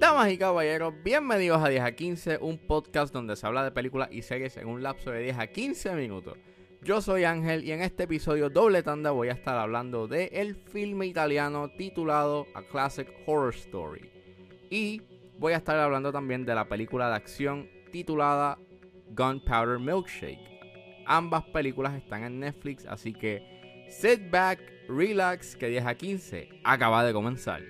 Damas y caballeros, bienvenidos a 10 a 15, un podcast donde se habla de películas y series en un lapso de 10 a 15 minutos. Yo soy Ángel y en este episodio doble tanda voy a estar hablando de el filme italiano titulado A Classic Horror Story. Y voy a estar hablando también de la película de acción titulada Gunpowder Milkshake. Ambas películas están en Netflix, así que sit back, relax, que 10 a 15 acaba de comenzar.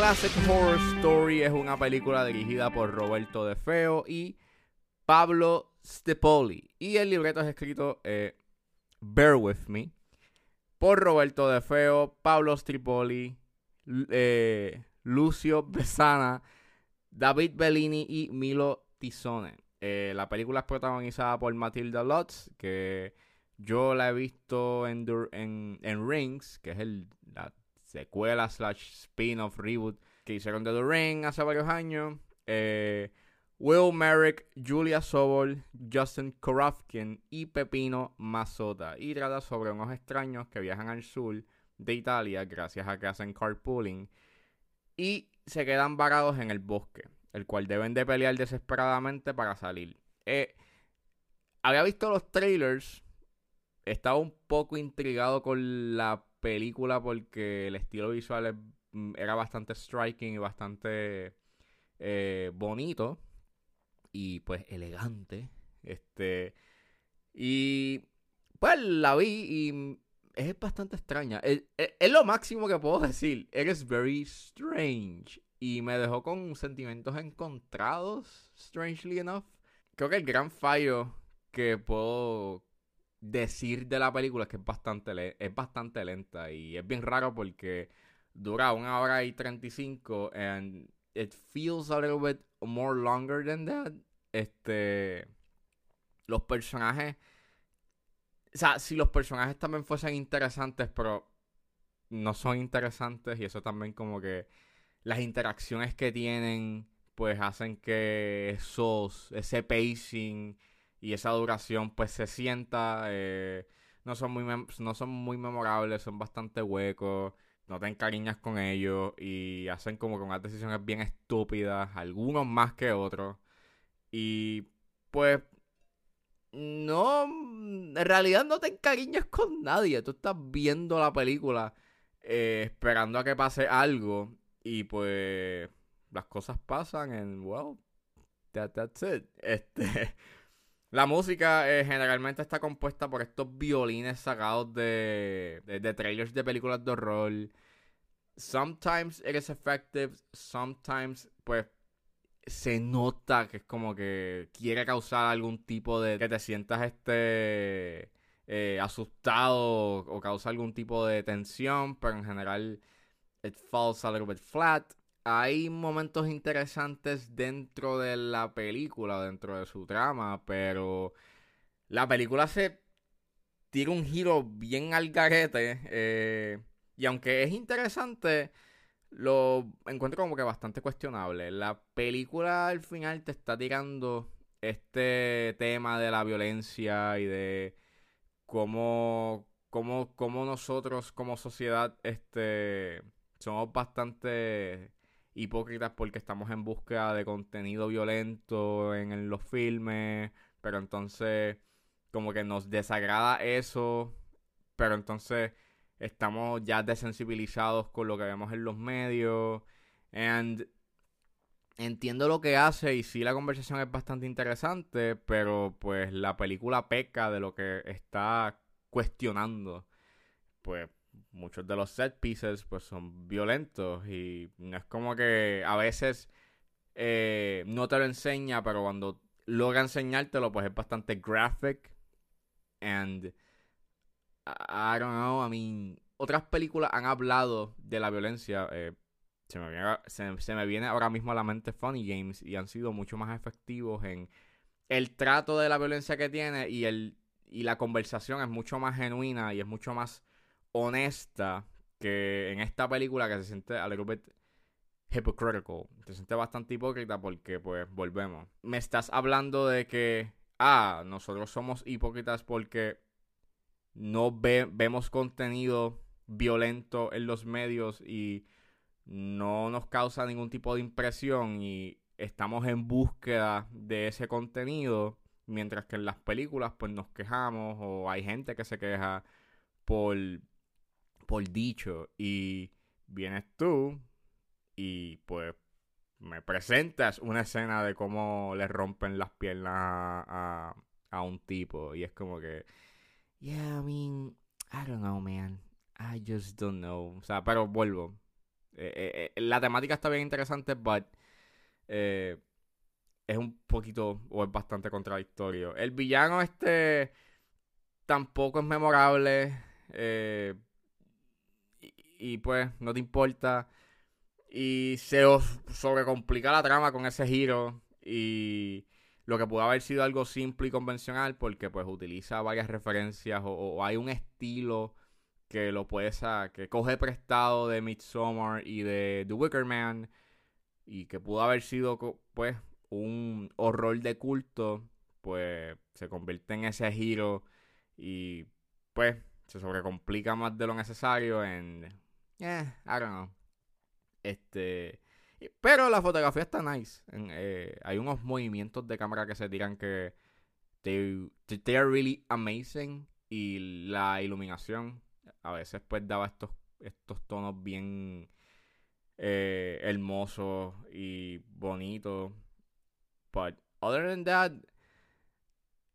Classic Horror Story es una película dirigida por Roberto De Feo y Pablo Stepoli. Y el libreto es escrito, eh, Bear With Me, por Roberto De Feo, Pablo Stripoli, eh, Lucio Besana, David Bellini y Milo Tizone. Eh, la película es protagonizada por Matilda Lutz, que yo la he visto en, Rings, que es el, secuela slash spin-off reboot que hicieron de The Ring hace varios años. Eh, Will Merrick, Julia Sobol, Justin Korofkin y Pepino Mazota. Y trata sobre unos extraños que viajan al sur de Italia gracias a que hacen carpooling y se quedan varados en el bosque, el cual deben de pelear desesperadamente para salir. Eh, había visto los trailers, estaba un poco intrigado con la película porque el estilo visual mm, era bastante striking y bastante eh, bonito y pues elegante. Este y pues la vi y es bastante extraña. Es, es- lo máximo que puedo decir. Is very strange. Y me dejó con sentimientos encontrados, strangely enough. Creo que el gran fallo que puedo decir de la película es que es bastante, es bastante lenta. Y es bien raro porque dura una hora y 35 and it feels a little bit more longer than that. Este... Los personajes... O sea, si los personajes también fuesen interesantes, pero no son interesantes y eso también como que las interacciones que tienen pues hacen que esos, ese pacing y esa duración pues se sienta eh, no son muy no son muy memorables son bastante huecos no te encariñas con ellos y hacen como que unas decisiones bien estúpidas algunos más que otros y pues no, en realidad no te encariñas con nadie. Tú estás viendo la película eh, esperando a que pase algo y pues las cosas pasan en, well, that, that's it. Este, la música eh, generalmente está compuesta por estos violines sacados de, de, trailers de películas de horror. Sometimes it is effective, sometimes pues se nota que es como que quiere causar algún tipo de que te sientas este eh, asustado o causa algún tipo de tensión, pero en general it falls a little bit flat. Hay momentos interesantes dentro de la película, dentro de su trama, pero la película se tira un giro bien al garete. eh, y aunque es interesante, lo encuentro como que bastante cuestionable. La película al final te está tirando este tema de la violencia y de cómo, cómo, cómo nosotros como sociedad este, somos bastante hipócritas porque estamos en búsqueda de contenido violento en, los filmes, pero entonces como que nos desagrada eso, pero entonces estamos ya desensibilizados con lo que vemos en los medios. And entiendo lo que hace y sí la conversación es bastante interesante, pero pues la película peca de lo que está cuestionando. Pues muchos de los set pieces pues son violentos y no es como que a veces eh, no te lo enseña, pero cuando logra enseñártelo pues es bastante graphic and I don't know, I mean, otras películas han hablado de la violencia. eh, se, me viene, se- se me viene ahora mismo a la mente Funny Games y han sido mucho más efectivos en el trato de la violencia que tiene y, el, y la conversación es mucho más genuina y es mucho más honesta que en esta película que se siente a little bit hypocritical. Se siente bastante hipócrita porque, pues, volvemos. Me estás hablando de que, ah, nosotros somos hipócritas porque no ve- vemos contenido violento en los medios y no nos causa ningún tipo de impresión y estamos en búsqueda de ese contenido, mientras que en las películas pues nos quejamos o hay gente que se queja por, por dicho y vienes tú y pues me presentas una escena de cómo le rompen las piernas a, a, un tipo y es como que yeah I mean I don't know man. I just don't know. O sea pero vuelvo. Eh, eh, eh, la temática está bien interesante but eh, es un poquito o es bastante contradictorio. El villano este tampoco es memorable y, pues no te importa. Y se os sobrecomplica la trama con ese giro y lo que pudo haber sido algo simple y convencional porque pues utiliza varias referencias o, hay un estilo que lo puedes a, que coge prestado de Midsommar y de The Wicker Man y que pudo haber sido pues un horror de culto pues se convierte en ese giro y pues se sobrecomplica más de lo necesario en eh, I don't know. Este pero la fotografía está nice. Eh, hay unos movimientos de cámara que se tiran que they, they are really amazing. Y la iluminación a veces pues daba estos estos tonos bien eh, hermosos y bonitos. But other than that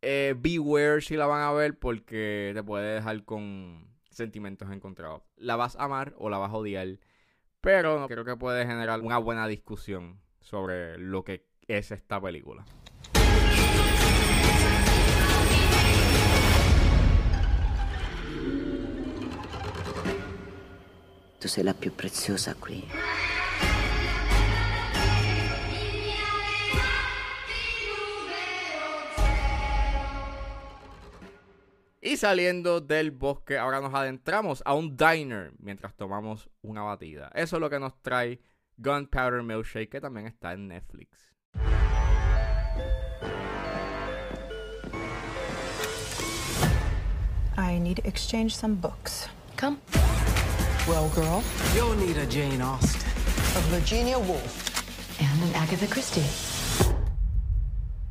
eh, beware si la van a ver porque te puede dejar con sentimientos encontrados la vas a amar o la vas a odiar pero creo que puede generar una buena discusión sobre lo que es esta película Tu sei la più preziosa qui. Y saliendo del bosque, ahora nos adentramos a un diner mientras tomamos una batida. Eso es lo que nos trae Gunpowder Milkshake, que también está en Netflix. I need to exchange some books. Come. Well, girl, you'll need a Jane Austen. A Virginia Woolf. And an Agatha Christie.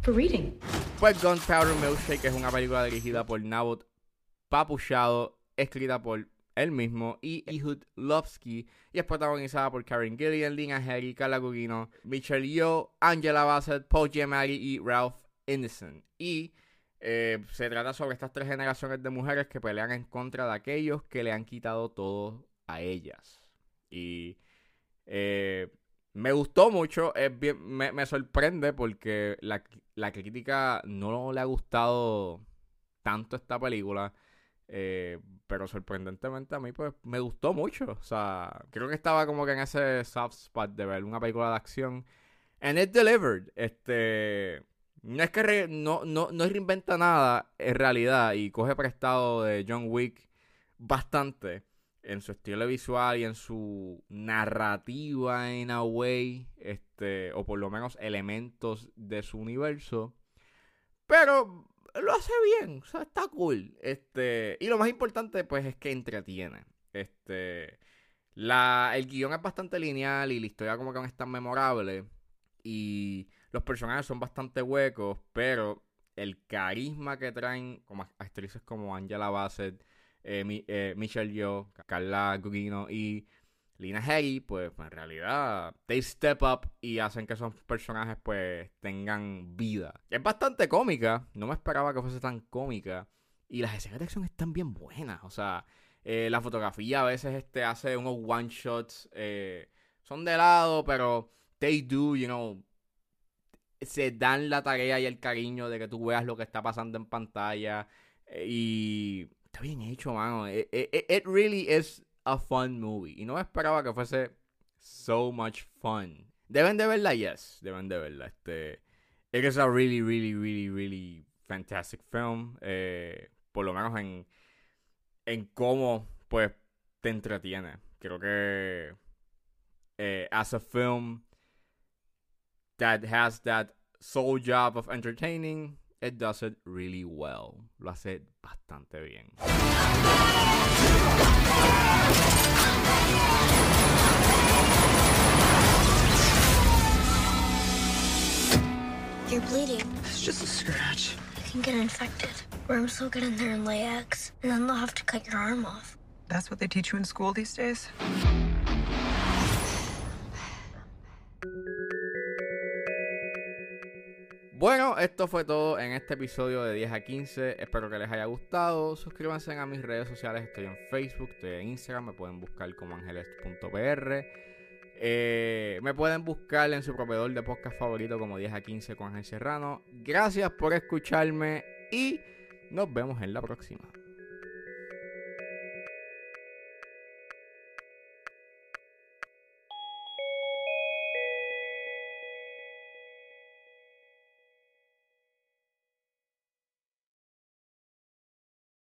For reading. Pues Gunpowder Milkshake es una película dirigida por Nabot Papuchado, escrita por él mismo y Ehud Lovsky y es protagonizada por Karen Gillian, Lina Headey, Carla Gugino, Michelle Yeoh, Angela Bassett, Paul Giamatti y Ralph Ineson. Y eh, se trata sobre estas tres generaciones de mujeres que pelean en contra de aquellos que le han quitado todo a ellas. Y eh, me gustó mucho, es bien- me, me sorprende porque la, la crítica no le ha gustado tanto esta película. eh, pero sorprendentemente a mí pues me gustó mucho. O sea, creo que estaba como que en ese soft spot de ver una película de acción. And it delivered. Este. No es que no, no, no reinventa nada en realidad y coge prestado de John Wick bastante en su estilo visual y en su narrativa en a way, este, o por lo menos elementos de su universo. Pero lo hace bien, o sea, está cool. Este, y lo más importante, pues, es que entretiene. Este, la, el guion es bastante lineal y la historia como que no es tan memorable. Y los personajes son bastante huecos, pero el carisma que traen como actrices como Angela Bassett, eh, eh, Michelle Yeoh, Carla Gugino y Lina Headey, pues en realidad they step up y hacen que esos personajes pues tengan vida. Es bastante cómica, no me esperaba que fuese tan cómica y las escenas de acción están bien buenas, o sea, eh, la fotografía a veces este hace unos one shots, son de lado, pero they do, you know, se dan la tarea y el cariño de que tú veas lo que está pasando en pantalla. Y está bien hecho, mano. It, it- it really is a fun movie. Y no esperaba que fuese so much fun. Deben de verla, yes. Deben de verla. Este, it is a really, really, really, really fantastic film. Eh, por lo menos en, en cómo, pues, te entretiene. Creo que eh, as a film that has that sole job of entertaining, it does it really well. Lo hace bastante bien. You're bleeding. It's just a scratch. You can get infected. Worms will get in there and lay eggs, and then they'll have to cut your arm off. That's what they teach you in school these days? Bueno, esto fue todo en este episodio de 10 a 15. Espero que les haya gustado. Suscríbanse a mis redes sociales. Estoy en Facebook, estoy en Instagram. Me pueden buscar como angeles.pr. Eh, me pueden buscar en su proveedor de podcast favorito como 10 a 15 con Ángel Serrano. Gracias por escucharme y nos vemos en la próxima.